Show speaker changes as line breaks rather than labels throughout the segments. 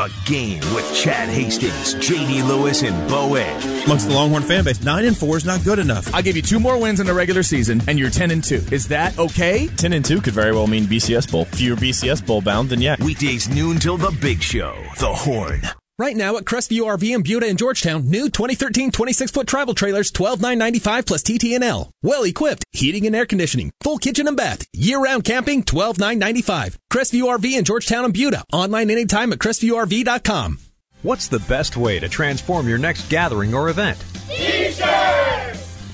The Game with Chad Hastings, JD Lewis, and Bo Ed.
Amongst the Longhorn fan base, 9 and 4 is not good enough.
I'll give you two more wins in the regular season, and you're 10 and 2. Is that okay?
10 and 2 could very well mean BCS Bowl. If you're BCS Bowl bound, then yeah.
Weekdays noon till the big show. The Horn.
Right now at Crestview RV in Buda and Georgetown, new 2013 26 foot travel trailers, twelve nine ninety five plus TTNL. Well equipped, heating and air conditioning, full kitchen and bath, year round camping, twelve nine ninety five. Crestview RV in Georgetown and Buda. Online anytime at CrestviewRV.com.
What's the best way to transform your next gathering or event?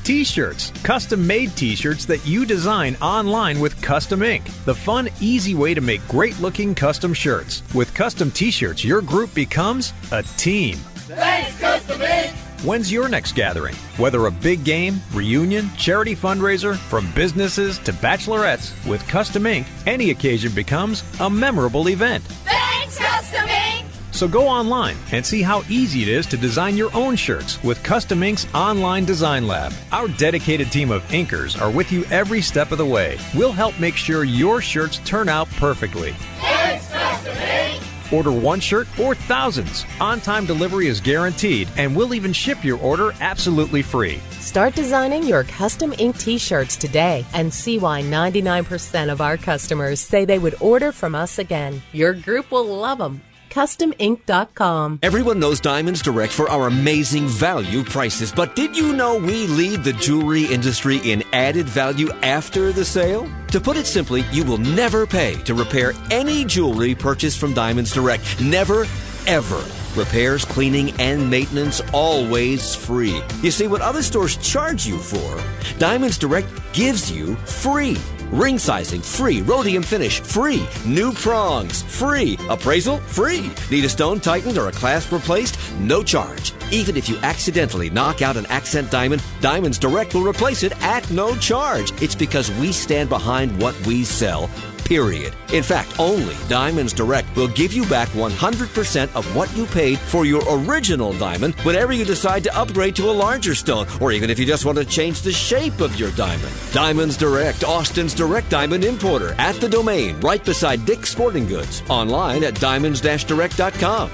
T-shirts!
T-shirts, custom-made T-shirts that you design online with Custom Ink. The fun, easy way to make great-looking custom shirts. With custom T-shirts, your group becomes a team.
Thanks, Custom Ink!
When's your next gathering? Whether a big game, reunion, charity fundraiser, from businesses to bachelorettes, with Custom Ink, any occasion becomes a memorable event.
Thanks, Custom Ink!
So go online and see how easy it is to design your own shirts with Custom Ink's online design lab. Our dedicated team of inkers are with you every step of the way. We'll help make sure your shirts turn out perfectly.
Thanks, Custom Ink!
Order one shirt or thousands. On time delivery is guaranteed, and we'll even ship your order absolutely free.
Start designing your custom ink t shirts today and see why 99% of our customers say they would order from us again. Your group will love them customink.com.
Everyone knows Diamonds Direct for our amazing value prices, but did you know we lead the jewelry industry in added value after the sale? To put it simply, you will never pay to repair any jewelry purchased from Diamonds Direct. Never, ever. Repairs, cleaning, and maintenance always free. You see, what other stores charge you for, Diamonds Direct gives you free. Ring sizing, free. Rhodium finish, free. New prongs, free. Appraisal, free. Need a stone tightened or a clasp replaced? No charge. Even if you accidentally knock out an accent diamond, Diamonds Direct will replace it at no charge. It's because we stand behind what we sell period. In fact, only Diamonds Direct will give you back 100% of what you paid for your original diamond whenever you decide to upgrade to a larger stone, or even if you just want to change the shape of your diamond. Diamonds Direct, Austin's direct diamond importer, at the domain right beside Dick's Sporting Goods. Online at diamonds-direct.com.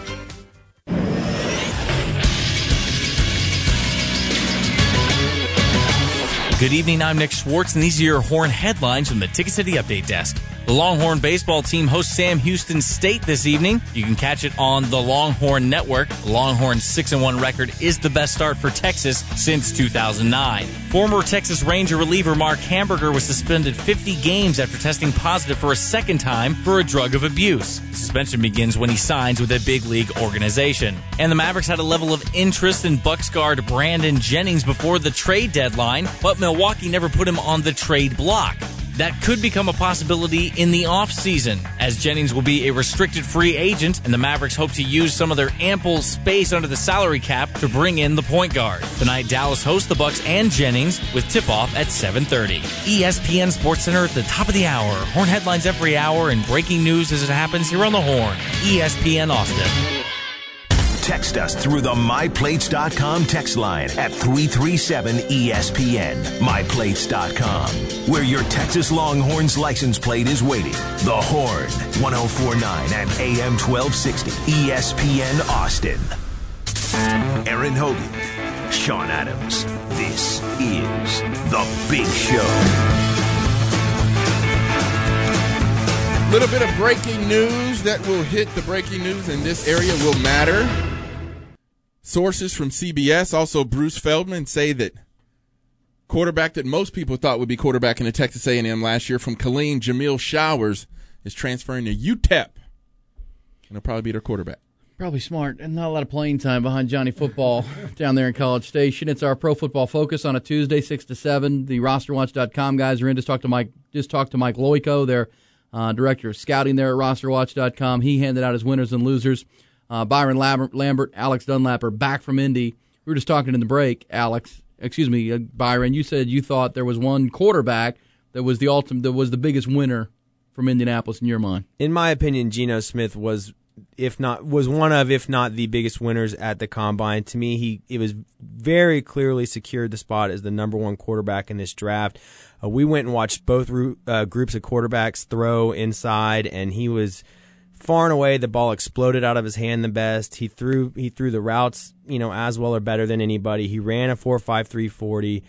Good evening, I'm Nick Schwartz, and these are your Horn headlines from the Ticket City Update Desk. The Longhorn baseball team hosts Sam Houston State this evening. You can catch it on the Longhorn Network. Longhorn's 6 1 record is the best start for Texas since 2009. Former Texas Ranger reliever Mark Hamburger was suspended 50 games after testing positive for a second time for a drug of abuse. Suspension begins when he signs with a big league organization. And the Mavericks had a level of interest in Bucks guard Brandon Jennings before the trade deadline, but Milwaukee never put him on the trade block that could become a possibility in the offseason, as Jennings will be a restricted free agent, and the Mavericks hope to use some of their ample space under the salary cap to bring in the point guard. Tonight, Dallas hosts the Bucks and Jennings with tip-off at 7:30. ESPN Sports Center at the top of the hour. Horn headlines every hour and breaking news as it happens here on the Horn. ESPN Austin.
Text us through the MyPlates.com text line at 337 ESPN. MyPlates.com, where your Texas Longhorns license plate is waiting. The Horn, 1049 and AM 1260. ESPN Austin. Aaron Hogan, Sean Adams. This is The Big Show.
Little bit of breaking news that will hit the breaking news in this area will matter. Sources from CBS, also Bruce Feldman, say that quarterback that most people thought would be quarterback in the Texas A&M last year from Killeen, Jameill Showers, is transferring to UTEP. And he'll probably be their quarterback.
Probably smart and not a lot of playing time behind Johnny Football down there in College Station. It's our Pro Football Focus on a Tuesday, six to seven. The RosterWatch.com guys are in. Just talk to Mike. Just talk to Mike Loico, their uh, director of scouting there at RosterWatch.com. He handed out his winners and losers. Uh, Byron Lambert, Alex Dunlap are back from Indy. We were just talking in the break, Alex. Excuse me, uh, Byron. You said you thought there was one quarterback that was the ultimate, that was the biggest winner from Indianapolis in your mind.
In my opinion, Geno Smith was, if not, was one of, if not the biggest winners at the combine. To me, he it was very clearly secured the spot as the number one quarterback in this draft. Uh, we went and watched both uh, groups of quarterbacks throw inside, and he was far and away the ball exploded out of his hand the best. He threw he threw the routes, you know, as well or better than anybody. He ran a four five three forty,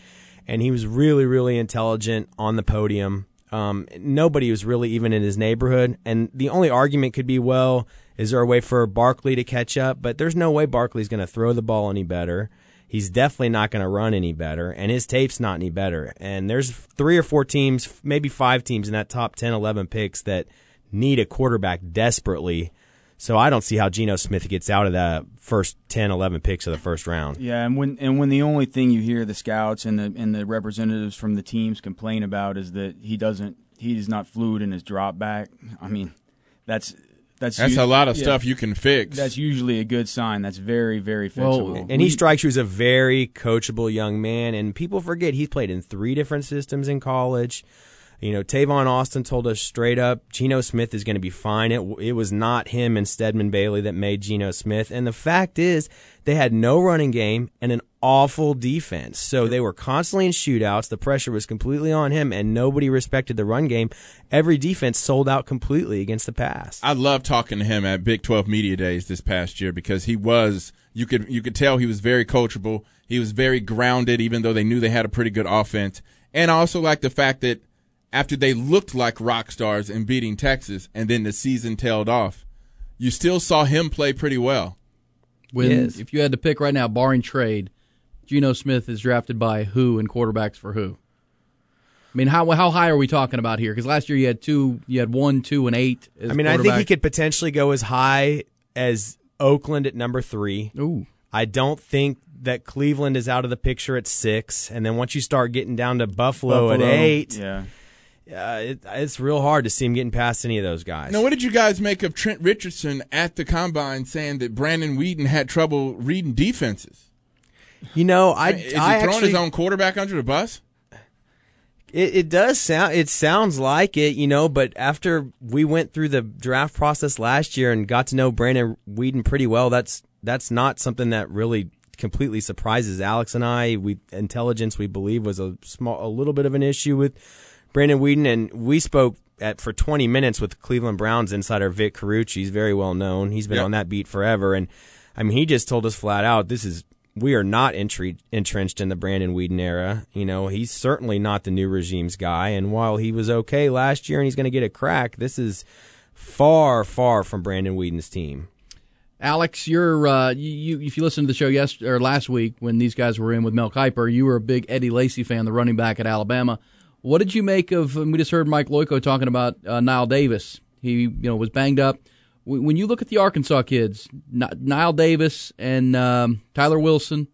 and he was really really intelligent on the podium. Um, nobody was really even in his neighborhood, and the only argument could be, well, is there a way for Barkley to catch up? But there's no way Barkley's going to throw the ball any better. He's definitely not going to run any better, and his tape's not any better. And there's three or four teams, maybe five teams in that top 10, 11 picks that need a quarterback desperately. So I don't see how Geno Smith gets out of the first 10, 11 picks of the first round.
Yeah, and when and when the only thing you hear the scouts and the and the representatives from the teams complain about is that he doesn't he is not fluid in his drop back. I mean, that's that's
That's
u-
a lot of
yeah.
stuff you can fix.
That's usually a good sign. That's very very fixable.
and he strikes you as a very coachable young man. And people forget he's played in three different systems in college. You know, Tavon Austin told us straight up, Geno Smith is going to be fine. It, it was not him and Stedman Bailey that made Geno Smith. And the fact is, they had no running game and an awful defense. So they were constantly in shootouts. The pressure was completely on him, and nobody respected the run game. Every defense sold out completely against the pass.
I love talking to him at Big 12 Media Days this past year because he was you could you could tell he was very coachable. He was very grounded even though they knew they had a pretty good offense. And I also like the fact that after they looked like rock stars in beating Texas and then the season tailed off, you still saw him play pretty well.
When
Yes.
if you had to pick right now, barring trade, Geno Smith is drafted by who and quarterbacks for who? I mean, how how high are we talking about here? Because last year you had two, you had one, two, and eight. As
I mean, I think he could potentially go as high as Oakland at number three.
Ooh.
I don't think that Cleveland is out of the picture at six, and then once you start getting down to Buffalo,
Buffalo,
at eight,
yeah.
Uh, it, it's real hard to see him getting past any of those guys.
Now, what did you guys make of Trent Richardson at the combine saying that Brandon Weeden had trouble reading defenses?
You know, I,
is he
I
throwing
actually,
his own quarterback under the bus?
It, it does sound. It sounds like it, you know. But after we went through the draft process last year and got to know Brandon Weeden pretty well, that's that's not something that really completely surprises Alex and I. We intelligence we believe was a small, a little bit of an issue with Brandon Weeden, and we spoke at for 20 minutes with Cleveland Browns insider Vic Carucci. He's very well known. He's been
Yep.
on that beat forever, and I mean, he just told us flat out, this is we are not entry, entrenched in the Brandon Weeden era. You know, he's certainly not the new regime's guy. And while he was okay last year and he's going to get a crack, this is far, far from Brandon Weeden's team.
Alex, you're uh, you, if you listened to the show yesterday or last week when these guys were in with Mel Kiper, you were a big Eddie Lacy fan, the running back at Alabama. What did you make of? We just heard Mike Loico talking about uh, Knile Davis. He you know was banged up. When you look at the Arkansas kids, Knile Davis and um, Tyler Wilson,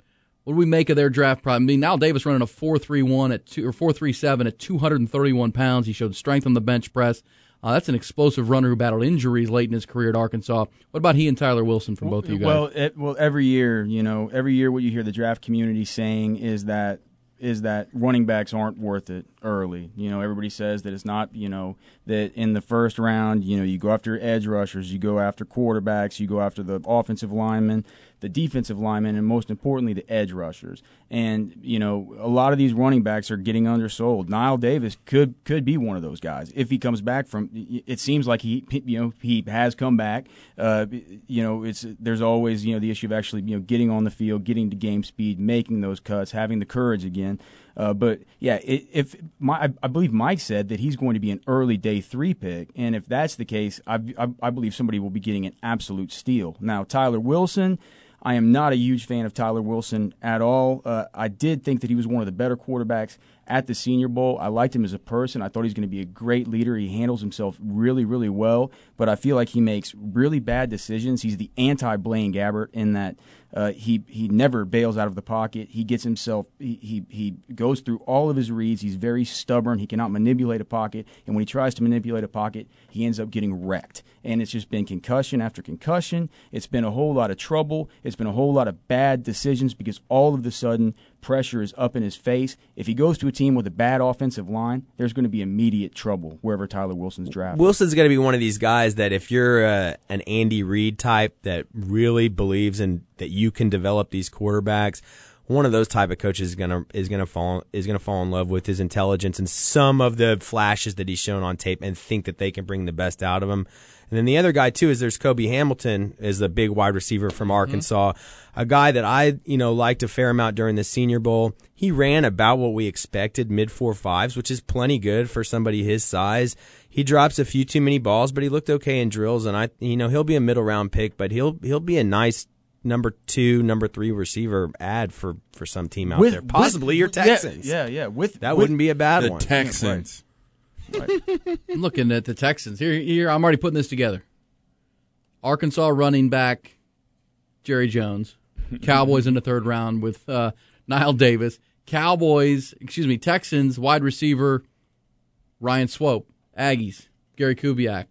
what do we make of their draft? Problem? I mean, Knile Davis running a four three one at two or four three seven at two hundred and thirty one pounds. He showed strength on the bench press. Uh, that's an explosive runner who battled injuries late in his career at Arkansas. What about he and Tyler Wilson from both of you guys?
Well, it, well, every year, you know, every year, what you hear the draft community saying is that is that running backs aren't worth it early. You know, everybody says that it's not. You know, that in the first round, you know, you go after edge rushers, you go after quarterbacks, you go after the offensive linemen, the defensive linemen, and most importantly, the edge rushers. And you know, a lot of these running backs are getting undersold. Knile Davis could could be one of those guys if he comes back from. It seems like he you know he has come back. Uh, you know, it's there's always you know the issue of actually you know getting on the field, getting to game speed, making those cuts, having the courage again. Uh, but yeah, if my, I, I believe Mike said that he's going to be an early day three pick, and if that's the case, I, I, I believe somebody will be getting an absolute steal. Now, Tyler Wilson, I am not a huge fan of Tyler Wilson at all. Uh, I did think that he was one of the better quarterbacks at the Senior Bowl. I liked him as a person. I thought he was going to be a great leader. He handles himself really, really well, but I feel like he makes really bad decisions. He's the anti Blaine Gabbert in that uh, he he never bails out of the pocket. He gets himself he, he he goes through all of his reads. He's very stubborn. He cannot manipulate a pocket, and when he tries to manipulate a pocket, he ends up getting wrecked. And it's just been concussion after concussion. It's been a whole lot of trouble. It's been a whole lot of bad decisions because all of a sudden pressure is up in his face. If he goes to a team with a bad offensive line, there's going to be immediate trouble wherever Tyler Wilson's drafted.
Wilson's going to be one of these guys that if you're uh, an Andy Reid type that really believes in that you can develop these quarterbacks, one of those type of coaches is gonna is gonna fall is gonna fall in love with his intelligence and some of the flashes that he's shown on tape and think that they can bring the best out of him. And then the other guy too is there's Cobi Hamilton is the big wide receiver from mm-hmm. Arkansas, a guy that I you know liked a fair amount during the Senior Bowl. He ran about what we expected, mid four fives, which is plenty good for somebody his size. He drops a few too many balls, but he looked okay in drills, and I you know he'll be a middle round pick, but he'll he'll be a nice number two, number three receiver ad for for some team out
With-
there, possibly
with-
your Texans.
yeah, yeah, with-
that
with-
wouldn't be a bad
The
one.
Texans.
I'm looking at the Texans. Here, here, I'm already putting this together. Arkansas running back Jerry Jones. Cowboys in the third round with uh, Knile Davis. Cowboys, excuse me, Texans wide receiver Ryan Swope. Aggies Gary Kubiak.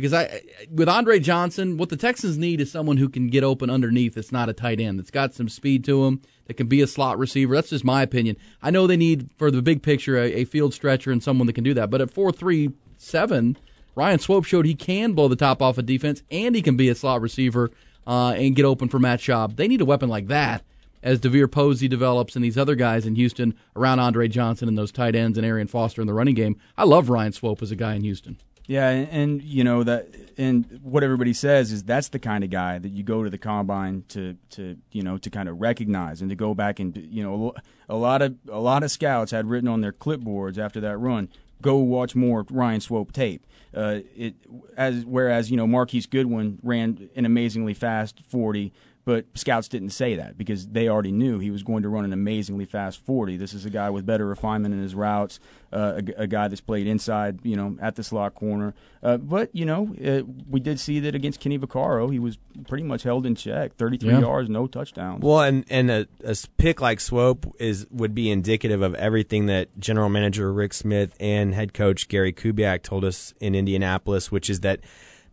Because I, with Andre Johnson, what the Texans need is someone who can get open underneath. That's not a tight end. That's got some speed to him. That can be a slot receiver. That's just my opinion. I know they need for the big picture a, a field stretcher and someone that can do that. But at four three seven, Ryan Swope showed he can blow the top off a defense and he can be a slot receiver uh, and get open for Matt Schaub. They need a weapon like that as DeVier Posey develops and these other guys in Houston around Andre Johnson and those tight ends and Arian Foster in the running game. I love Ryan Swope as a guy in Houston.
Yeah, and, and you know that, and what everybody says is that's the kind of guy that you go to the combine to, to you know, to kind of recognize and to go back and you know, a lot of a lot of scouts had written on their clipboards after that run, go watch more Ryan Swope tape. Uh, it as whereas you know Marquise Goodwin ran an amazingly fast forty. But scouts didn't say that because they already knew he was going to run an amazingly fast 40. This is a guy with better refinement in his routes, uh, a, g- a guy that's played inside, you know, at the slot corner. Uh, but, you know, uh, we did see that against Kenny Vaccaro, he was pretty much held in check 33
Yeah.
yards, no touchdowns.
Well, and and a, a pick like Swope is would be indicative of everything that General Manager Rick Smith and Head Coach Gary Kubiak told us in Indianapolis, which is that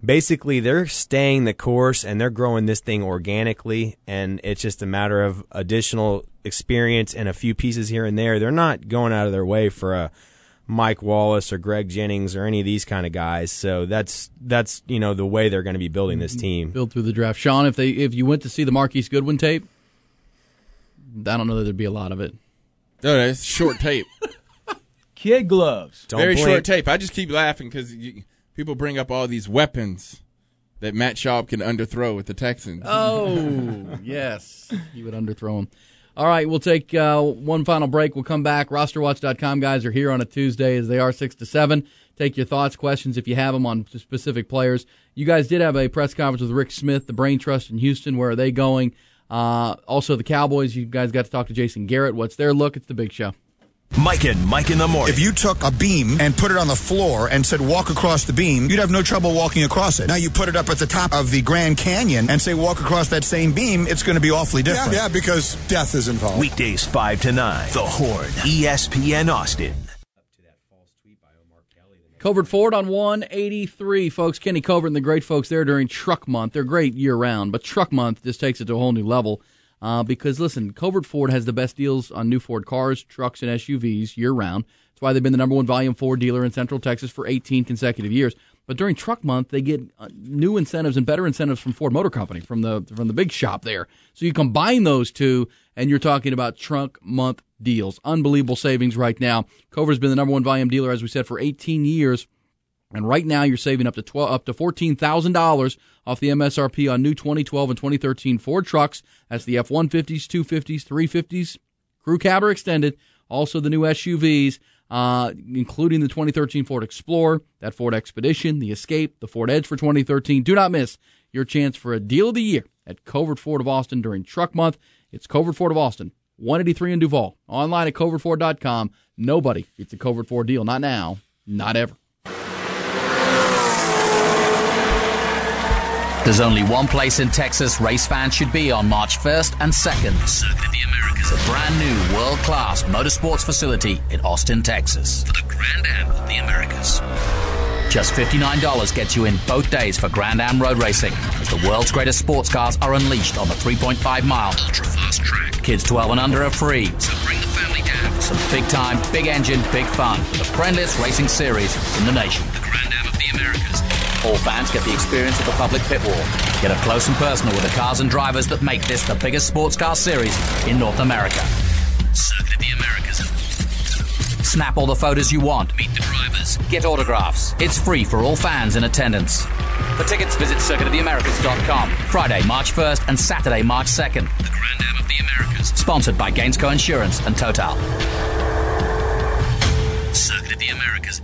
basically they're staying the course and they're growing this thing organically, and it's just a matter of additional experience and a few pieces here and there. They're not going out of their way for a Mike Wallace or Greg Jennings or any of these kind of guys. So that's that's you know the way they're going to be building this mm-hmm. team.
Build through the draft. Sean, if they if you went to see the Marquise Goodwin tape, I don't know that there'd be a lot of it.
No, that's short tape.
Kid gloves.
Very short tape. I just keep laughing because people bring up all these weapons that Matt Schaub can underthrow with the Texans.
Oh, yes. You would underthrow him. All right, we'll take uh, one final break. We'll come back. RosterWatch.com guys are here on a Tuesday as they are 6 to 7. Take your thoughts, questions if you have them on specific players. You guys did have a press conference with Rick Smith, the Brain Trust in Houston. Where are they going? Uh, also, the Cowboys. You guys got to talk to Jason Garrett. What's their look? It's the big show.
Mike and Mike in the morning.
If you took a beam and put it on the floor and said walk across the beam, you'd have no trouble walking across it. Now you put it up at the top of the Grand Canyon and say walk across that same beam, it's going to be awfully different.
Yeah, yeah, because death is involved.
Weekdays 5 to 9. The Horn. ESPN Austin.
Covert Ford on 183, folks. Kenny Covert and the great folks there during Truck Month. They're great year round, but Truck Month just takes it to a whole new level. Uh, because listen, Covert Ford has the best deals on new Ford cars, trucks, and SUVs year round. That's why they've been the number one volume Ford dealer in Central Texas for 18 consecutive years. But during Truck Month, they get uh, new incentives and better incentives from Ford Motor Company, from the from the big shop there. So you combine those two, and you're talking about Truck Month deals. Unbelievable savings right now. Cover's been the number one volume dealer, as we said, for 18 years. And right now, you're saving up to twelve, up to fourteen thousand dollars off the MSRP on new 2012 and 2013 Ford trucks. That's the F-150s, 250s, 350s, crew cab or extended. Also, the new SUVs, uh, including the 2013 Ford Explorer, that Ford Expedition, the Escape, the Ford Edge for 2013. Do not miss your chance for a deal of the year at Covert Ford of Austin during Truck Month. It's Covert Ford of Austin, 183 in Duval. Online at covertford.com. Nobody gets a Covert Ford deal. Not now, not ever.
There's only one place in Texas race fans should be on March 1st and 2nd. Circuit of the Americas. A brand new world class motorsports facility in Austin, Texas. For the Grand Am of the Americas. Just $59 gets you in both days for Grand Am road racing as the world's greatest sports cars are unleashed on the 3.5 mile ultra fast track. Kids 12 and under are free, so bring the family down. Some big time, big engine, big fun the friendliest racing series in the nation. The Grand Am of the Americas. All fans get the experience of the public pit wall. Get up close and personal with the cars and drivers that make this the biggest sports car series in North America. Circuit of the Americas. Snap all the photos you want. Meet the drivers. Get autographs. It's free for all fans in attendance. For tickets, visit circuitoftheamericas.com. Friday, March 1st and Saturday, March 2nd. The Grand Am of the Americas. Sponsored by Gainsco Insurance and Total.
Circuit of the Americas.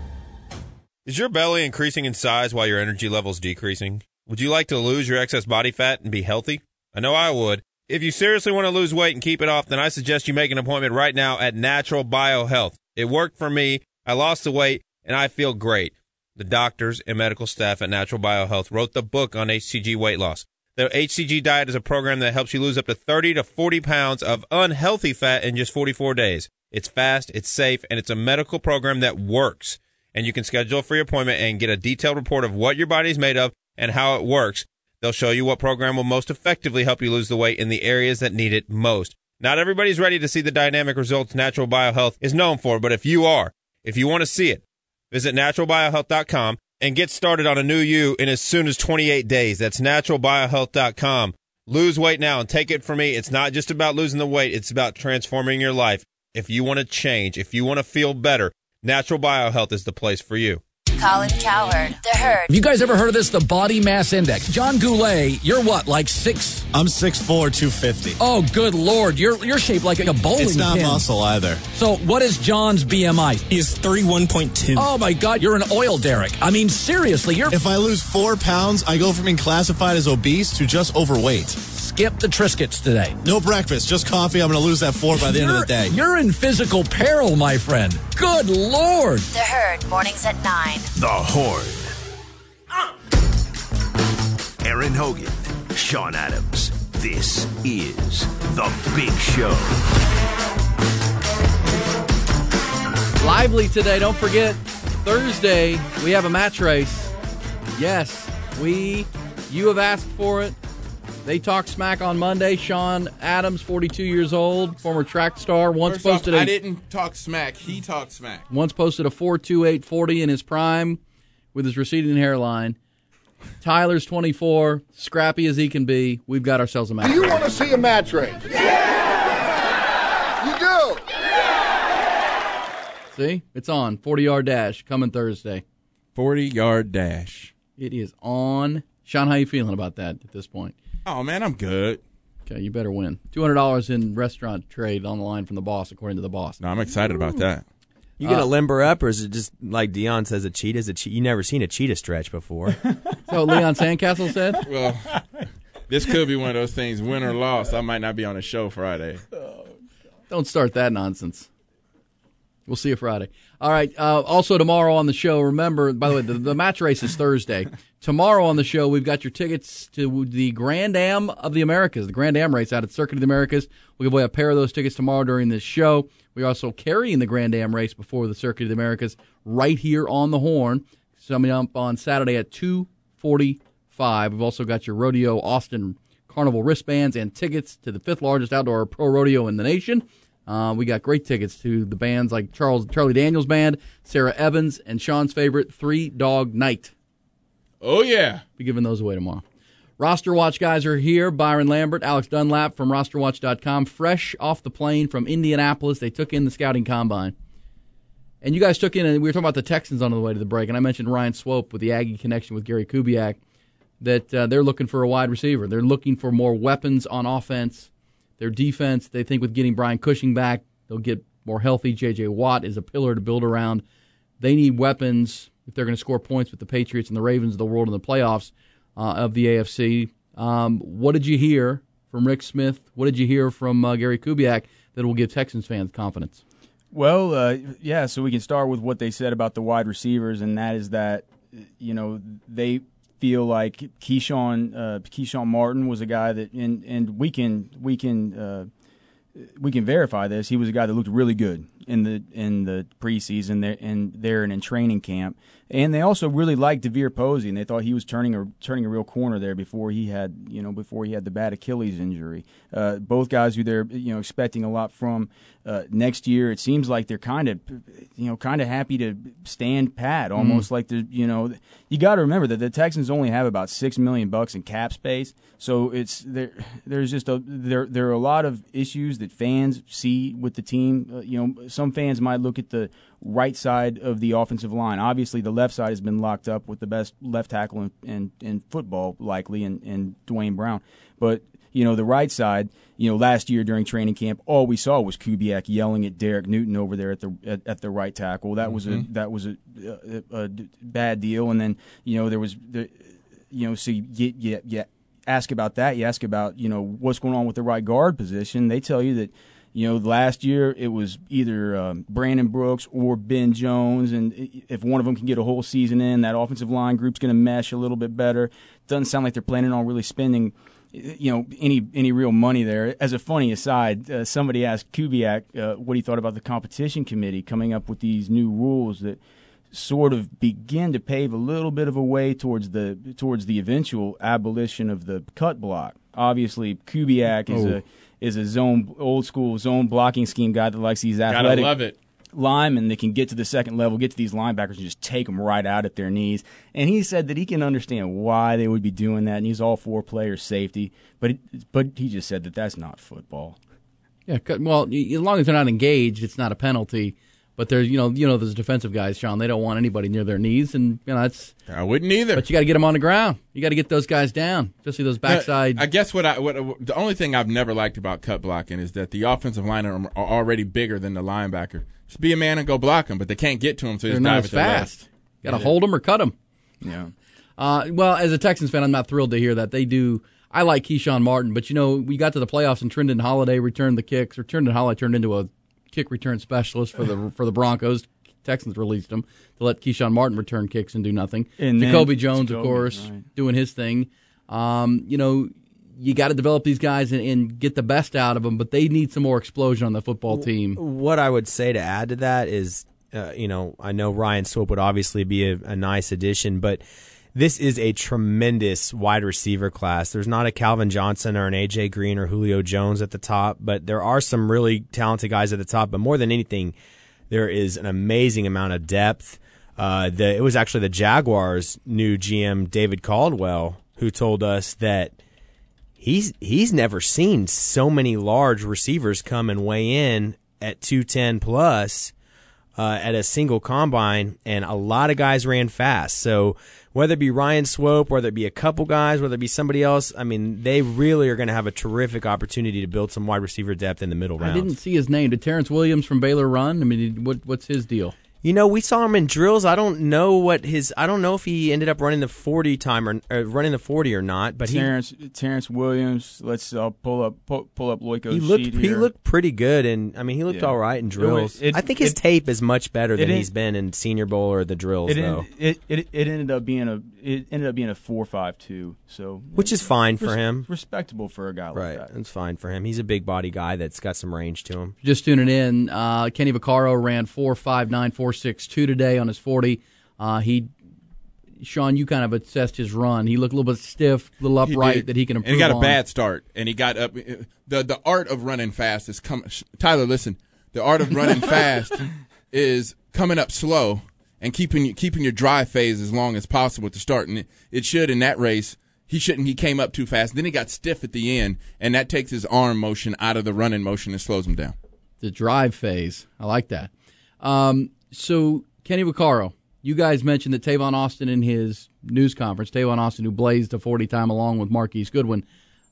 Is your belly increasing in size while your energy level's decreasing? Would you like to lose your excess body fat and be healthy? I know I would. If you seriously want to lose weight and keep it off, then I suggest you make an appointment right now at Natural Biohealth. It worked for me. I lost the weight and I feel great. The doctors and medical staff at Natural Biohealth wrote the book on HCG weight loss. The HCG diet is a program that helps you lose up to 30 to 40 pounds of unhealthy fat in just 44 days. It's fast, it's safe, and it's a medical program that works. And you can schedule a free appointment and get a detailed report of what your body is made of and how it works. They'll show you what program will most effectively help you lose the weight in the areas that need it most. Not everybody's ready to see the dynamic results Natural Biohealth is known for, but if you are, if you want to see it, visit naturalbiohealth.com and get started on a new you in as soon as 28 days. That's naturalbiohealth.com. Lose weight now and take it from me. It's not just about losing the weight. It's about transforming your life. If you want to change, if you want to feel better, Natural Biohealth is the place for you.
Colin Cowherd, The Herd.
Have you guys ever heard of this? The body mass index. John Goulet, you're what, like six?
I'm 6'4", 250.
Oh, good lord. You're you're shaped like a bowling
It's not
pin.
muscle either.
So what is John's BMI?
He's 31.2.
Oh my god, you're an oil derrick. I mean, seriously, you're...
If I lose four pounds, I go from being classified as obese to just overweight.
Skip the Triscuits today.
No breakfast, just coffee. I'm going to lose that four by the end of the day.
You're in physical peril, my friend. Good lord.
The Herd, mornings at 9.
The Horde. Aaron Hogan, Sean Adams. This is The Big Show.
Lively today. Don't forget, Thursday, we have a match race. Yes, we, you have asked for it. They talk smack on Monday. Sean Adams, 42 years old, former track star, once
First off,
posted
I
a
didn't talk smack. He talked smack.
once posted a 42840 in his prime with his receding hairline. Tyler's 24, scrappy as he can be. We've got ourselves a match.
Do you want to see a match race? Yeah. You do. Yeah!
See? It's on. 40 yard dash coming Thursday.
40 yard dash.
It is on. Sean, how you feeling about that at this point?
Oh man, I'm good.
Okay, you better win. Two hundred dollars in restaurant trade on the line from the boss, according to the boss.
No, I'm excited about that.
You gonna
Uh,
limber up, or is it just like Deion says, a cheetah's a cheetah? You never seen a cheetah stretch before.
So Leon Sandcastle said.
Well, this could be one of those things. Win or loss, I might not be on the show Friday.
Don't start that nonsense. We'll see you Friday. All right. Uh, also tomorrow on the show, remember, by the way, the, the match race is Thursday. Tomorrow on the show, we've got your tickets to the Grand Am of the Americas, the Grand Am race out at Circuit of the Americas. We'll give away a pair of those tickets tomorrow during this show. We're also carrying the Grand Am race before the Circuit of the Americas right here on the Horn. Coming up on Saturday at 245. We've also got your Rodeo Austin Carnival wristbands and tickets to the fifth largest outdoor pro rodeo in the nation. Uh, we got great tickets to the bands like Charles Charlie Daniels Band, Sara Evans, and Sean's favorite Three Dog Night.
Oh yeah,
be giving those away tomorrow. Roster Watch guys are here. Byron Lambert, Alex Dunlap from RosterWatch.com, fresh off the plane from Indianapolis. They took in the scouting combine, and you guys took in. And we were talking about the Texans on the way to the break, and I mentioned Ryan Swope with the Aggie connection with Gary Kubiak. That uh, they're looking for a wide receiver. They're looking for more weapons on offense. Their defense, they think with getting Brian Cushing back, they'll get more healthy. J.J. Watt is a pillar to build around. They need weapons if they're going to score points with the Patriots and the Ravens of the world in the playoffs uh, of the AFC. Um, what did you hear from Rick Smith? What did you hear from uh, Gary Kubiak that will give Texans fans confidence?
Well, uh, yeah. So we can start with what they said about the wide receivers, and that is that you know they feel like Keshawn uh, Keshawn Martin was a guy that, and and we can we can uh, we can verify this. He was a guy that looked really good in the in the preseason there and there and in training camp. And they also really liked DeVier Posey, and they thought he was turning a turning a real corner there before he had you know before he had the bad Achilles injury. Uh, both guys who they're you know expecting a lot from uh, next year. It seems like they're kind of you know kind of happy to stand pat, almost like the you know you got to remember that the Texans only have about six million bucks in cap space, so it's there. There's just a there there are a lot of issues that fans see with the team. Uh, you know, some fans might look at the right side of the offensive line. Obviously, the left side has been locked up with the best left tackle in, in, in football, likely, in, in Duane Brown. But you know, the right side, you know, last year during training camp, all we saw was Kubiak yelling at Derek Newton over there at the at, at the right tackle. That was
Mhm.
a that was a, a, a bad deal. And then you know there was the, you know, so you get you, you ask about that. You ask about you know what's going on with the right guard position. They tell you that. You know, last year it was either um, Brandon Brooks or Ben Jones, and if one of them can get a whole season in, that offensive line group's going to mesh a little bit better. Doesn't sound like they're planning on really spending you know any any real money there. As a funny aside, uh, somebody asked Kubiak uh, what he thought about the competition committee coming up with these new rules that sort of begin to pave a little bit of a way towards the towards the eventual abolition of the cut block. Obviously, Kubiak is
Oh.
a is a zone old school zone blocking scheme guy that likes these
Gotta
athletic
love it.
linemen that can get to the second level, get to these linebackers, and just take them right out at their knees. And he said that he can understand why they would be doing that, and he's all for player safety. But it, but he just said that that's not football.
Yeah, well, as long as they're not engaged, it's not a penalty. But there's, you know, you know, those defensive guys, Sean. They don't want anybody near their knees, and you know that's.
I wouldn't either.
But you got to get them on the ground. You got to get those guys down, especially those backside.
I guess what I what the only thing I've never liked about cut blocking is that the offensive line are, are already bigger than the linebacker. Just be a man and go block them, but they can't get to him, so
they're not
dive
as fast.
left.
Got to hold them or cut them.
Yeah.
Uh, well, as a Texans fan, I'm not thrilled to hear that they do. I like Keshawn Martin, but you know, we got to the playoffs and Trindon Holliday returned the kicks, or Trindon Holliday turned into a kick return specialist for the for the Broncos. Texans released him to let Keshawn Martin return kicks and do nothing.
And then-
Jacoby Jones, of course,
right.
doing his thing. Um, you know, you got to develop these guys and, and get the best out of them, but they need some more explosion on the football team.
What I would say to add to that is, uh, you know, I know Ryan Swope would obviously be a, a nice addition, but this is a tremendous wide receiver class. There's not a Calvin Johnson or an AJ Green or Julio Jones at the top, but there are some really talented guys at the top. But more than anything, there is an amazing amount of depth. Uh, the, it was actually the Jaguars' new GM David Caldwell who told us that he's he's never seen so many large receivers come and weigh in at 210 plus uh, at a single combine, and a lot of guys ran fast. So whether it be Ryan Swope, whether it be a couple guys, whether it be somebody else, I mean, they really are going to have a terrific opportunity to build some wide receiver depth in the middle round.
I didn't see his name. Did Terrence Williams from Baylor run? I mean, what what's his deal?
You know, we saw him in drills. I don't know what his. I don't know if he ended up running the forty time or, or running the forty or not. But he
Terrence Terrence Williams. Let's uh, pull up pull, pull up Loico's
he looked
sheet
he
here.
looked pretty good, and I mean he looked
Yeah.
all right in drills.
was- it-
I think his
it-
tape is much better than he's been in Senior Bowl or the drills,
It,
though.
ended, it, it it ended up being a it ended up being a four five two. So
Which is fine for
res-
him.
Respectable for a guy like
right,
that.
that's fine for him. He's a big body guy that's got some range to him.
Just tuning in, uh, Kenny Vaccaro ran four five nine four six two today on his forty. Uh, he, Sean, you kind of assessed his run. He looked a little bit stiff, a little upright
did.
that he can improve.
And he got a
on.
bad start, and he got up. The the art of running fast is coming. Tyler, listen. The art of running fast is coming up slow and keeping keeping your drive phase as long as possible to start. And it, it should in that race. He shouldn't. He came up too fast. Then he got stiff at the end, and that takes his arm motion out of the running motion and slows him down.
the drive phase. I like that. Um, so Kenny Vaccaro, you guys mentioned that Tavon Austin in his news conference, Tavon Austin, who blazed a 40 time along with Marquise Goodwin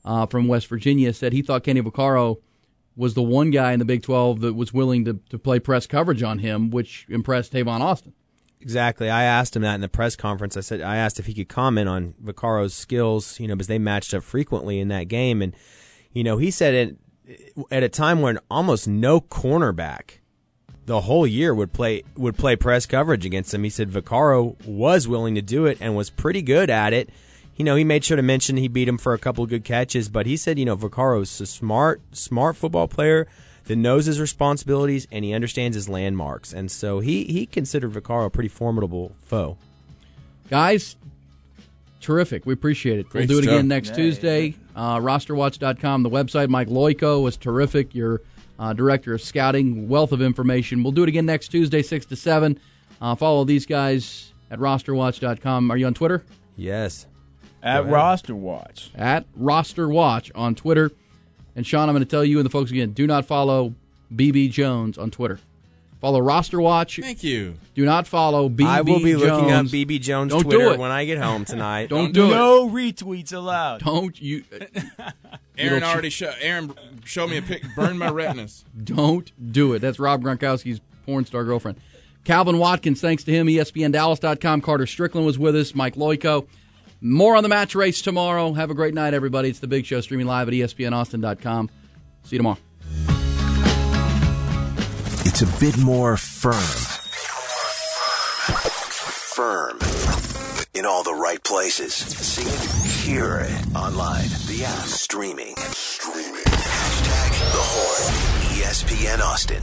uh, from West Virginia, said he thought Kenny Vaccaro was the one guy in the Big 12 that was willing to, to play press coverage on him, which impressed Tavon Austin.
Exactly. I asked him that in the press conference. I said I asked if he could comment on Vaccaro's skills, you know, because they matched up frequently in that game, and you know, he said it at a time when almost no cornerback the whole year would play would play press coverage against him. He said Vaccaro was willing to do it and was pretty good at it. You know, he made sure to mention he beat him for a couple of good catches, but he said, you know, Vaccaro's a smart, smart football player that knows his responsibilities and he understands his landmarks. And so he he considered Vaccaro a pretty formidable foe.
Guys, terrific. We appreciate it.
Great
we'll do it again next
Yeah,
Tuesday. Uh, rosterwatch.com, the website. Mike Loico was terrific. Your uh, director of scouting, wealth of information. We'll do it again next Tuesday, 6 to 7. Uh, follow these guys at rosterwatch.com. Are you on Twitter?
Yes.
At Roster Watch.
At Roster Watch on Twitter. And Sean, I'm going to tell you and the folks again do not follow BB Jones on Twitter. Follow Roster Watch.
Thank you.
Do not follow BB Jones.
I will be
Jones.
looking up BB Jones
Don't
Twitter
do it.
when I get home tonight.
Don't do it.
No retweets allowed.
Don't you.
Aaron
Little ch-
already show, Aaron showed me a pic, burned my retinas.
Don't do it. That's Rob Gronkowski's porn star girlfriend. Calvin Watkins, thanks to him, ESPNDallas.com. Carter Strickland was with us. Mike Loico. More on the match race tomorrow. Have a great night, everybody. It's the big show streaming live at ESPNAustin.com. See you tomorrow.
It's a bit more firm. Firm. In all the right places. See it? Hear it. Online. The app. Streaming. Streaming. Hashtag The Horn. ESPN Austin.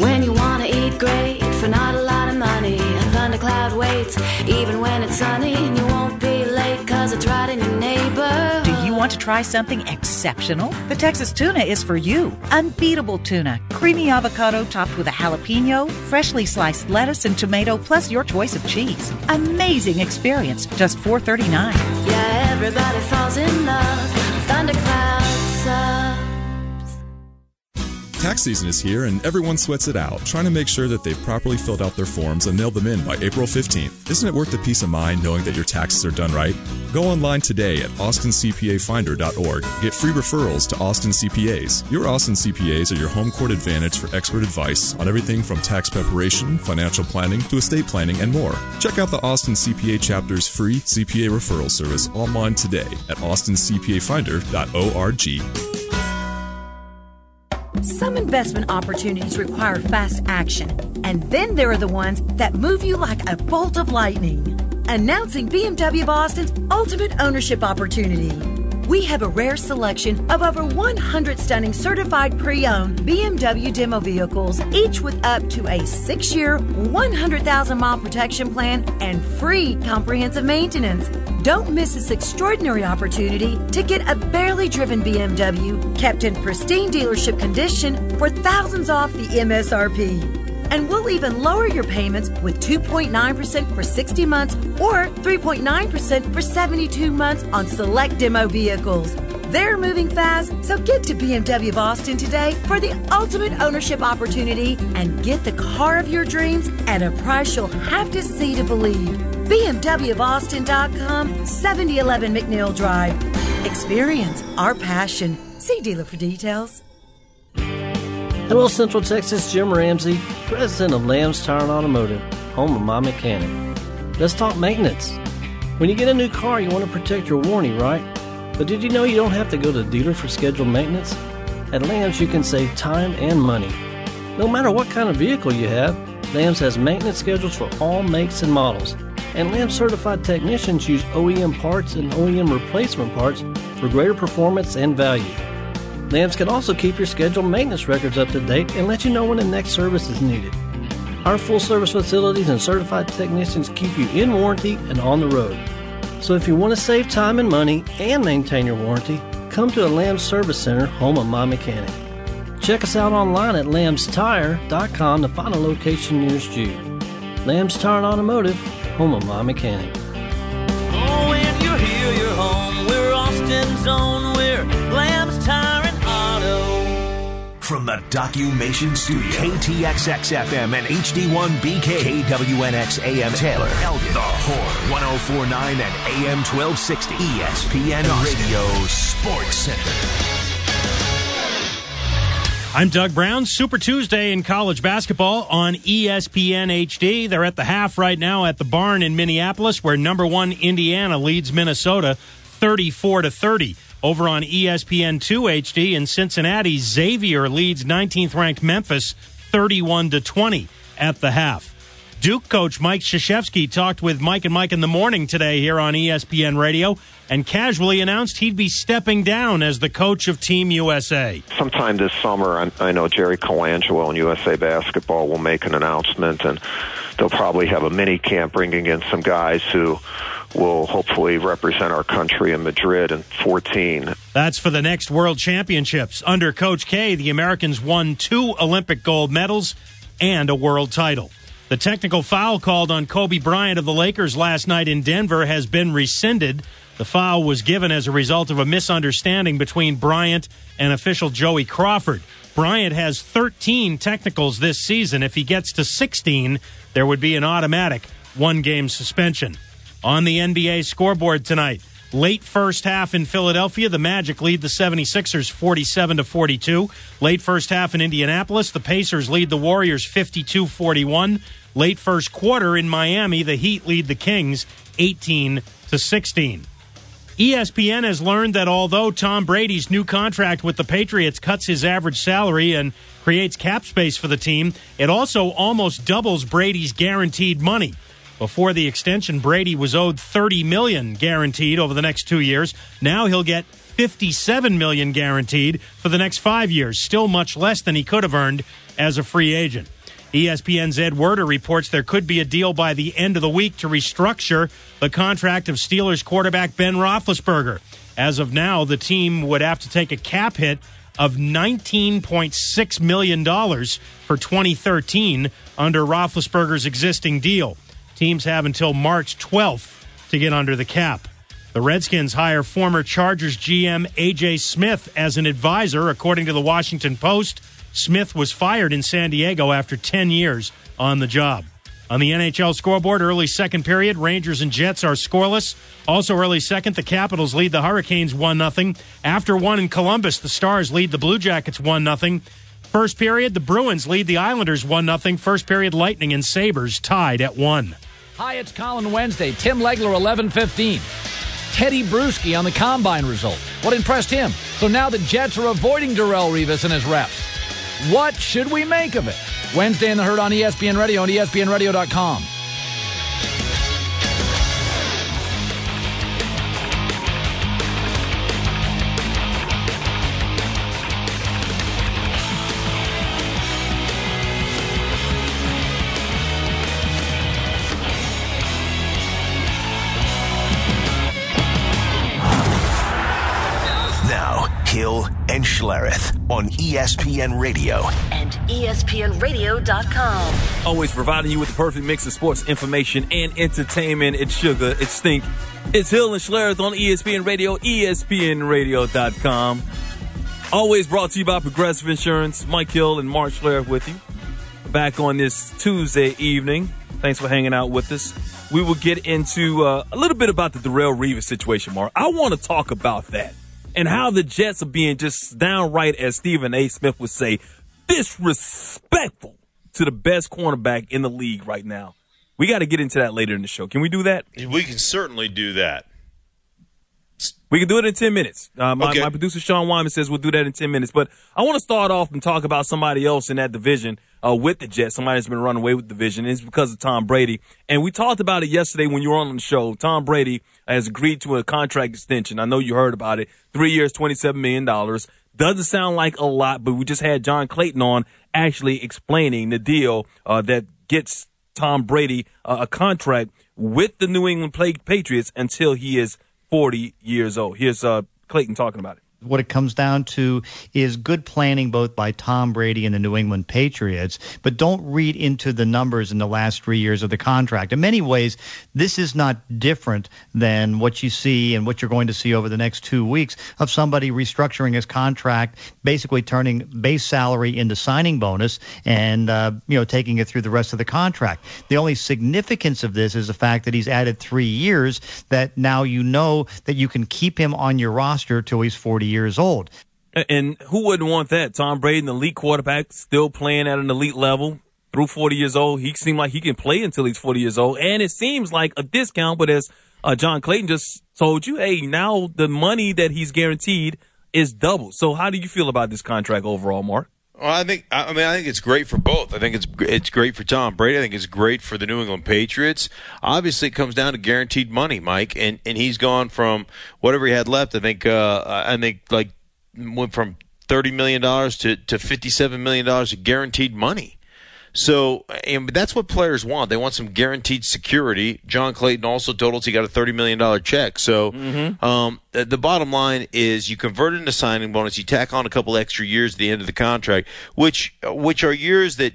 When you wanna eat great for not a lot of money, a thundercloud waits even when it's sunny, and you won't be late cause it's right in your neighborhood.
Want to try something exceptional? The Texas tuna is for you. Unbeatable tuna, creamy avocado topped with a jalapeno, freshly sliced lettuce and tomato, plus your choice of cheese. Amazing experience, just $4.39.
Yeah, everybody falls in love. Thundercloud.
Tax season is here and everyone sweats it out, trying to make sure that they've properly filled out their forms and mailed them in by April 15th. Isn't it worth the peace of mind knowing that your taxes are done right? Go online today at austincpafinder.org. Get free referrals to Austin CPAs. Your Austin CPAs are your home court advantage for expert advice on everything from tax preparation, financial planning, to estate planning, and more. Check out the Austin CPA chapter's free CPA referral service online today at austincpafinder.org.
Some investment opportunities require fast action, and then there are the ones that move you like a bolt of lightning. Announcing BMW of Austin's ultimate ownership opportunity. We have a rare selection of over 100 stunning certified pre owned BMW demo vehicles, each with up to a six year, 100,000 mile protection plan and free comprehensive maintenance. Don't miss this extraordinary opportunity to get a barely driven BMW kept in pristine dealership condition for thousands off the MSRP. And we'll even lower your payments with 2.9% for 60 months or 3.9% for 72 months on select demo vehicles. They're moving fast, so get to BMW of Austin today for the ultimate ownership opportunity and get the car of your dreams at a price you'll have to see to believe. BMWBoston.com, 7011 McNeil Drive. Experience our passion. See dealer for details.
Hello, Central Texas. Jim Ramsey, president of Lamb's Tire and Automotive, home of my mechanic. Let's talk maintenance. When you get a new car, you want to protect your warranty, right? But did you know you don't have to go to the dealer for scheduled maintenance? At Lamb's, you can save time and money. No matter what kind of vehicle you have, Lamb's has maintenance schedules for all makes and models. And Lamb's certified technicians use OEM parts and OEM replacement parts for greater performance and value. Lambs can also keep your scheduled maintenance records up to date and let you know when the next service is needed. Our full service facilities and certified technicians keep you in warranty and on the road. So if you want to save time and money and maintain your warranty, come to a Lambs Service Center, home of my mechanic. Check us out online at lambstire.com to find a location nearest you. Lambs Tire and Automotive, home of my mechanic.
Oh, when you're here, you're home. We're Austin's own. We're Lamb's Tire.
From the Documation Studio, KTXX FM and HD1BK, KWNX AM Taylor, Elgin, The Horn, 1049 and AM 1260, ESPN Radio Sports Center.
I'm Doug Brown. Super Tuesday in college basketball on ESPN HD. They're at the half right now at the barn in Minneapolis, where number one Indiana leads Minnesota 34 to 30. Over on ESPN 2 HD in Cincinnati, Xavier leads 19th ranked Memphis 31 to 20 at the half. Duke coach Mike Krzyzewski talked with Mike and Mike in the morning today here on ESPN Radio and casually announced he'd be stepping down as the coach of Team USA.
Sometime this summer, I, I know Jerry Colangelo and USA Basketball will make an announcement, and they'll probably have a mini camp bringing in some guys who will hopefully represent our country in Madrid in 14.
That's for the next World Championships. Under Coach K, the Americans won two Olympic gold medals and a world title. The technical foul called on Kobe Bryant of the Lakers last night in Denver has been rescinded. The foul was given as a result of a misunderstanding between Bryant and official Joey Crawford. Bryant has 13 technicals this season. If he gets to 16, there would be an automatic one game suspension. On the NBA scoreboard tonight, late first half in Philadelphia, the Magic lead the 76ers 47 to 42. Late first half in Indianapolis, the Pacers lead the Warriors 52 41. Late first quarter in Miami, the Heat lead the Kings 18 to 16. ESPN has learned that although Tom Brady's new contract with the Patriots cuts his average salary and creates cap space for the team, it also almost doubles Brady's guaranteed money. Before the extension, Brady was owed 30 million guaranteed over the next 2 years. Now he'll get 57 million guaranteed for the next 5 years, still much less than he could have earned as a free agent. ESPN's Ed Werder reports there could be a deal by the end of the week to restructure the contract of Steelers quarterback Ben Roethlisberger. As of now, the team would have to take a cap hit of $19.6 million for 2013 under Roethlisberger's existing deal. Teams have until March 12th to get under the cap. The Redskins hire former Chargers GM A.J. Smith as an advisor, according to the Washington Post. Smith was fired in San Diego after 10 years on the job. On the NHL scoreboard, early second period, Rangers and Jets are scoreless. Also early second, the Capitals lead the Hurricanes 1 0. After one in Columbus, the Stars lead the Blue Jackets 1 0. First period, the Bruins lead the Islanders 1 0. First period, Lightning and Sabres tied at 1.
Hi, it's Colin Wednesday. Tim Legler, 1115. Tedy Bruschi on the combine result. What impressed him? So now the Jets are avoiding Darrelle Revis and his reps. What should we make of it? Wednesday in the Herd on ESPN Radio and ESPNRadio.com.
and Schlereth on ESPN Radio.
And ESPNRadio.com.
Always providing you with the perfect mix of sports information and entertainment. It's sugar, it's stink. It's Hill and Schlereth on ESPN Radio, ESPNRadio.com. Always brought to you by Progressive Insurance. Mike Hill and Mark Schlereth with you. Back on this Tuesday evening. Thanks for hanging out with us. We will get into uh, a little bit about the Darrelle Revis situation, Mark. I want to talk about that and how the Jets are being just downright, as Stephen A. Smith would say, disrespectful to the best cornerback in the league right now. We got to get into that later in the show. Can we do that?
We can certainly do that.
We can do it in 10 minutes. Uh, my,
Okay.
my producer, Sean Wyman, says we'll do that in 10 minutes. But I want to start off and talk about somebody else in that division uh, with the Jets, somebody that's been running away with the division. It's because of Tom Brady. And we talked about it yesterday when you were on the show. Tom Brady has agreed to a contract extension. I know you heard about it. Three years, $27 million. Doesn't sound like a lot, but we just had John Clayton on actually explaining the deal uh, that gets Tom Brady uh, a contract with the New England Patriots until he is 40 years old. Here's uh, Clayton talking about it.
What it comes down to is good planning both by Tom Brady and the New England Patriots, but don't read into the numbers in the last three years of the contract. In many ways, this is not different than what you see and what you're going to see over the next two weeks of somebody restructuring his contract, basically turning base salary into signing bonus and uh, you know taking it through the rest of the contract. The only significance of this is the fact that he's added three years that now you know that you can keep him on your roster till he's 40 years old.
And who wouldn't want that? Tom Brady, an elite quarterback, still playing at an elite level through 40 years old. He seemed like he can play until he's 40 years old. And it seems like a discount, but as uh, John Clayton just told you, hey, now the money that he's guaranteed is double. So how do you feel about this contract overall, Mark?
Well, I think I mean I think it's great for both. I think it's it's great for Tom Brady. I think it's great for the New England Patriots. Obviously, it comes down to guaranteed money, Mike, and and he's gone from whatever he had left. I think uh, I think like went from thirty million dollars to to fifty seven million dollars of guaranteed money. So, and that's what players want. They want some guaranteed security. John Clayton also told us he got a thirty million dollar check. So, um, the, the bottom line is you convert it into signing bonus. You tack on a couple extra years at the end of the contract, which which are years that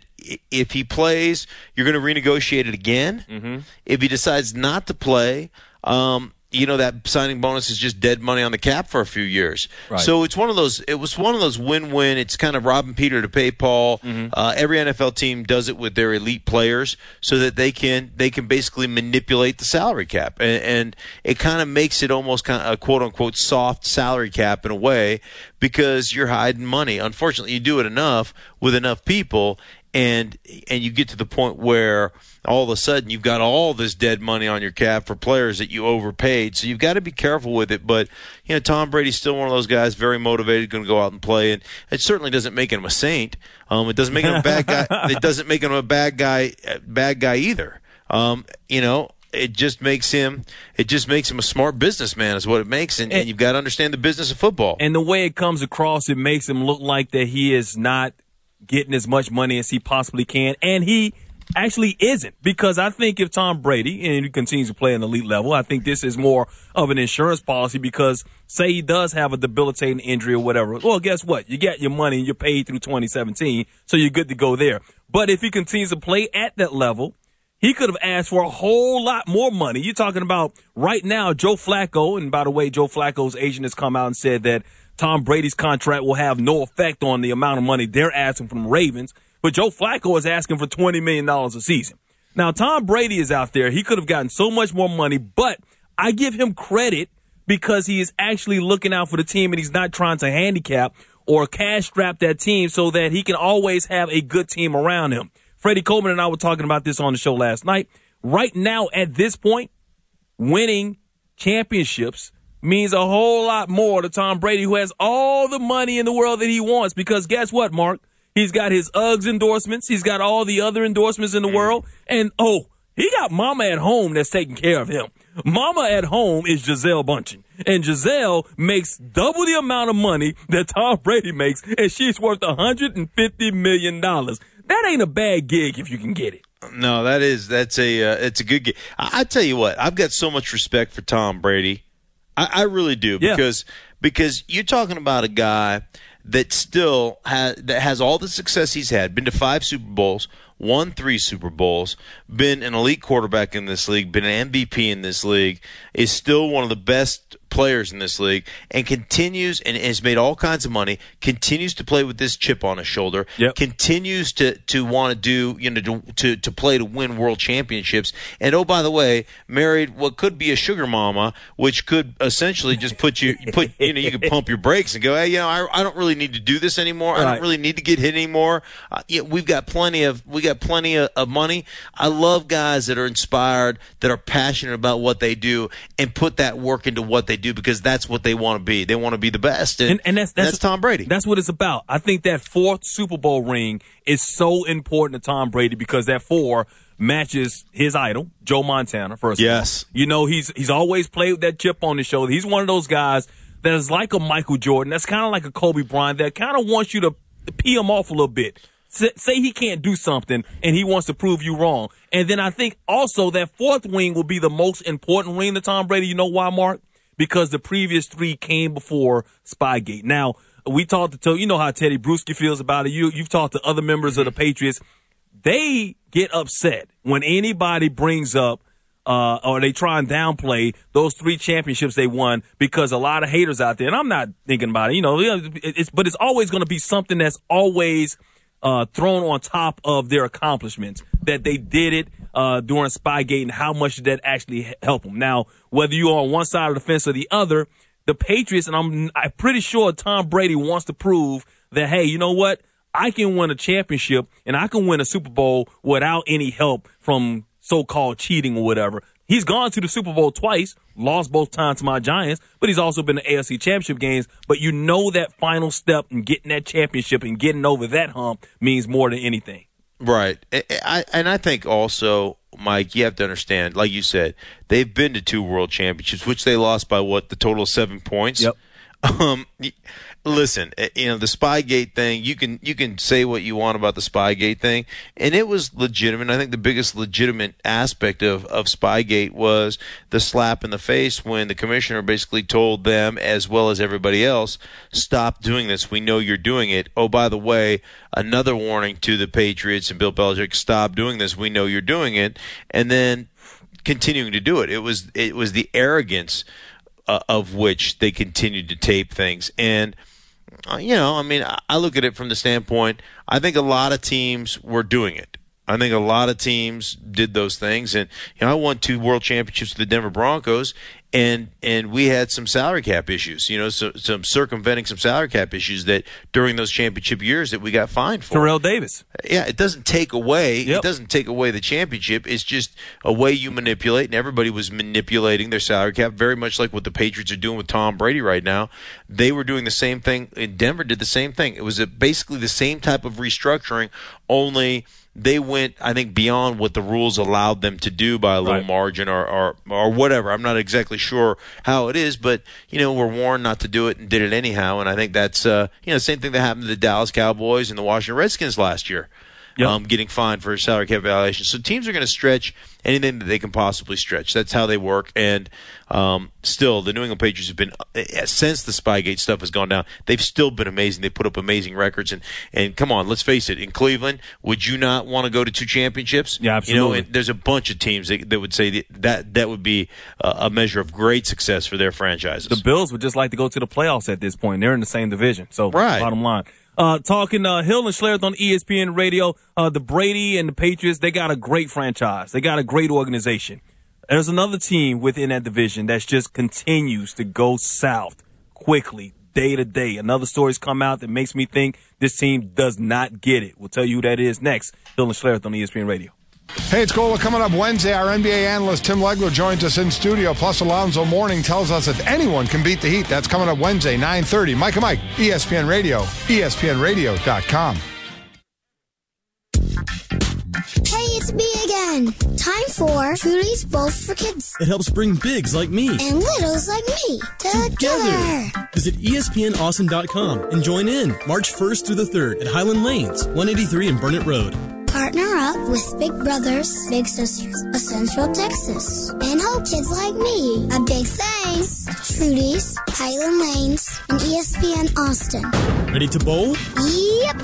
if he plays, you're going to renegotiate it again.
Mm-hmm.
If he decides not to play, um, you know that signing bonus is just dead money on the cap for a few years.
Right.
So it's one of those. It was one of those win-win. It's kind of robbing Peter to pay Paul.
Mm-hmm.
Uh, every NFL team does it with their elite players so that they can they can basically manipulate the salary cap, and, and it kind of makes it almost kind of a quote unquote soft salary cap in a way because you're hiding money. Unfortunately, you do it enough with enough people, and and you get to the point where all of a sudden you've got all this dead money on your cap for players that you overpaid. So you've got to be careful with it. But you know, Tom Brady's still one of those guys, very motivated, going to go out and play, and it certainly doesn't make him a saint. Um, it doesn't make him a bad guy. It doesn't make him a bad guy, bad guy either. Um, you know. It just makes him. It just makes him a smart businessman, is what it makes, and, and you've got to understand the business of football.
And the way it comes across, it makes him look like that he is not getting as much money as he possibly can, and he actually isn't. Because I think if Tom Brady and he continues to play an elite level, I think this is more of an insurance policy. Because say he does have a debilitating injury or whatever, well, guess what? You get your money and you're paid through 2017, so you're good to go there. But if he continues to play at that level, he could have asked for a whole lot more money. You're talking about right now, Joe Flacco, and by the way, Joe Flacco's agent has come out and said that Tom Brady's contract will have no effect on the amount of money they're asking from Ravens. But Joe Flacco is asking for $20 million a season. Now, Tom Brady is out there. He could have gotten so much more money, but I give him credit because he is actually looking out for the team and he's not trying to handicap or cash strap that team so that he can always have a good team around him. Freddie Coleman and I were talking about this on the show last night. Right now, at this point, winning championships means a whole lot more to Tom Brady, who has all the money in the world that he wants. Because guess what, Mark? He's got his Uggs endorsements. He's got all the other endorsements in the world. And oh, he got mama at home that's taking care of him. Mama at home is Gisele Bündchen. And Gisele makes double the amount of money that Tom Brady makes, and she's worth $150 million. That ain't a bad gig if you can get it.
No, that is that's a uh, it's a good game. I, I tell you what, I've got so much respect for Tom Brady. I, I really do
Yeah.
because because you're talking about a guy that still has that has all the success he's had, been to five Super Bowls, won three Super Bowls, been an elite quarterback in this league, been an MVP in this league, is still one of the best players in this league, and continues and has made all kinds of money, continues to play with this chip on his shoulder, continues to to want to do you know to, to to play to win world championships, and oh by the way, married what could be a sugar mama, which could essentially just put you put you know you could pump your brakes and go, hey, you know, I, I don't really need to do this anymore. I don't really need to get hit anymore. Uh, yeah, we've got plenty of we got plenty of, of money. I love guys that are inspired, that are passionate about what they do, and put that work into what they do because that's what they want to be. They want to be the best, and,
and, and that's, that's
Tom Brady.
That's what it's about. I think that fourth Super Bowl ring is so important to Tom Brady because that four matches his idol, Joe Montana. First,
Yes.
of all. you know he's he's always played with that chip on his shoulder. He's one of those guys that is like a Michael Jordan. That's kind of like a Kobe Bryant. That kind of wants you to pee him off a little bit. Say, say he can't do something and he wants to prove you wrong. And then I think also that fourth ring will be the most important ring to Tom Brady. You know why, Mark? Because the previous three came before Spygate. Now, we talked to, you know how Tedy Bruschi feels about it. You, you've talked to other members of the Patriots. They get upset when anybody brings up uh, or they try and downplay those three championships they won because a lot of haters out there, and I'm not thinking about it, you know, it's, but it's always going to be something that's always uh, thrown on top of their accomplishments that they did it uh, during Spygate and how much did that actually help them. Now, whether you're on one side of the fence or the other, the Patriots, and I'm, I'm pretty sure Tom Brady wants to prove that, hey, you know what? I can win a championship and I can win a Super Bowl without any help from so-called cheating or whatever. He's gone to the Super Bowl twice, lost both times to my Giants, but he's also been to AFC Championship games. But you know that final step and getting that championship and getting over that hump means more than anything.
Right. And I think also, Mike, you have to understand, like you said, they've been to two world championships, which they lost by what, the total of seven points?
Yep.
Um, listen, eh, you know the Spygate thing. You can you can say what you want about the Spygate thing, and it was legitimate. I think the biggest legitimate aspect of of Spygate was the slap in the face when the commissioner basically told them, as well as everybody else, stop doing this. We know you're doing it. Oh, by the way, another warning to the Patriots and Bill Belichick: stop doing this. We know you're doing it, and then continuing to do it. It was it was the arrogance uh, of which they continued to tape things. And, Uh, you know, I mean, I, I look at it from the standpoint, I think a lot of teams were doing it. I think a lot of teams did those things. And, you know, I won two world championships with the Denver Broncos. And and we had some salary cap issues, you know, so, some circumventing some salary cap issues that during those championship years that we got fined for.
Terrell Davis.
Yeah, it doesn't take away. It doesn't take away the championship. It's just a way you manipulate, and everybody was manipulating their salary cap, very much like what the Patriots are doing with Tom Brady right now. They were doing the same thing. In Denver, did the same thing. It was a, basically the same type of restructuring, only they went, I think, beyond what the rules allowed them to do by a little
Right.
margin or, or or whatever. I'm not exactly sure how it is, but you know, we're warned not to do it and did it anyhow. And I think that's uh, you know, same thing that happened to the Dallas Cowboys and the Washington Redskins last year. Um, getting fined for salary cap violations. So teams are going to stretch anything that they can possibly stretch. That's how they work. And um, still, the New England Patriots have been uh, since the Spygate stuff has gone down. They've still been amazing. They put up amazing records. And and come on, let's face it. In Cleveland, would you not want to go to two championships?
Yeah, absolutely.
You know, there's a bunch of teams that, that would say that, that that would be a, a measure of great success for their franchises.
The Bills would just like to go to the playoffs at this point. They're in the same division. So,
Right.
bottom line. Uh, talking uh, Hill and Schlereth on ESPN Radio, uh, the Brady and the Patriots, they got a great franchise. They got a great organization. There's another team within that division that just continues to go south quickly, day to day. Another story's come out that makes me think this team does not get it. We'll tell you who that is next. Hill and Schlereth on ESPN Radio.
Hey, it's Golic coming up Wednesday. Our NBA analyst Tim Legler joins us in studio. Plus, Alonzo Mourning tells us if anyone can beat the Heat. That's coming up Wednesday, 9:30. Mike and Mike, ESPN Radio, ESPNRadio.com.
Hey, it's me again. Time for Trudy's Bowl for Kids.
It helps bring bigs like me
And littles like me together.
Visit E ESPNAustin.com and join in March 1st through the 3rd at Highland Lanes, 183 and Burnet Road.
Partner up with Big Brothers, Big Sisters of uh, Central Texas. And help kids like me. A big thanks to Trudy's, Highland Lanes, and ESPN Austin.
Ready to bowl?
Yep.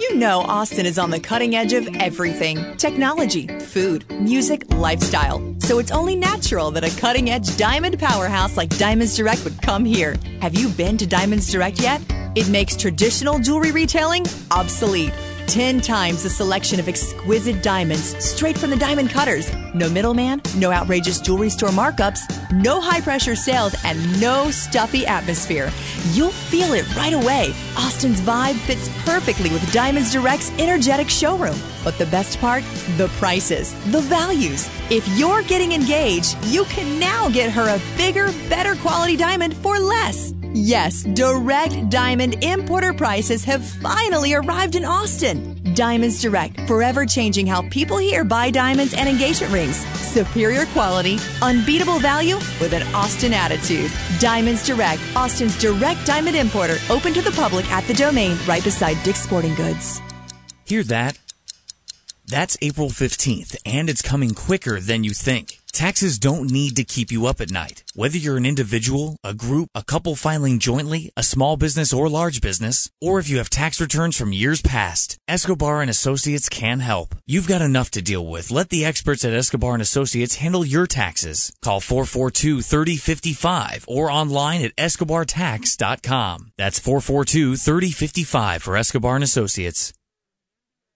You know Austin is on the cutting edge of everything technology, food, music, lifestyle. So it's only natural that a cutting edge diamond powerhouse like Diamonds Direct would come here. Have you been to Diamonds Direct yet? It makes traditional jewelry retailing obsolete. 10 times the selection of exquisite diamonds straight from the diamond cutters. No middleman, no outrageous jewelry store markups, no high pressure sales, and no stuffy atmosphere. You'll feel it right away. Austin's vibe fits perfectly with Diamonds Direct's energetic showroom. But the best part? The prices, the values. If you're getting engaged, you can now get her a bigger, better quality diamond for less. Yes, direct diamond importer prices have finally arrived in Austin. Diamonds Direct, forever changing how people here buy diamonds and engagement rings. Superior quality, unbeatable value with an Austin attitude. Diamonds Direct, Austin's direct diamond importer, open to the public at the domain right beside Dick's Sporting Goods.
Hear that? That's April 15th, and it's coming quicker than you think. Taxes don't need to keep you up at night. Whether you're an individual, a group, a couple filing jointly, a small business or large business, or if you have tax returns from years past, Escobar and Associates can help. You've got enough to deal with. Let the experts at Escobar and Associates handle your taxes. Call 442-3055 or online at escobartax.com. That's 442-3055 for Escobar and Associates.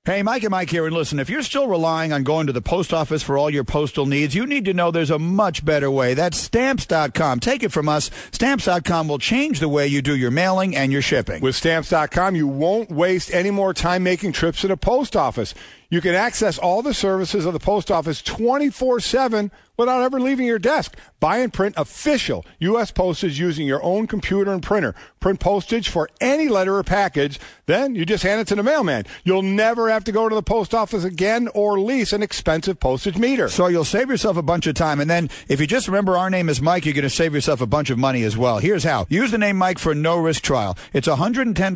Hey, Mike and Mike here, and listen, if you're still relying on going to the post office for all your postal needs, you need to know there's a much better way. That's stamps.com. Take it from us. Stamps.com will change the way you do your mailing and your shipping.
With stamps.com, you won't waste any more time making trips to the post office. You can access all the services of the post office 24 7 without ever leaving your desk. Buy and print official U.S. postage using your own computer and printer. Print postage for any letter or package. Then you just hand it to the mailman. You'll never have to go to the post office again or lease an expensive postage meter.
So you'll save yourself a bunch of time. And then if you just remember our name is Mike, you're going to save yourself a bunch of money as well. Here's how. Use the name Mike for a no risk trial. It's $110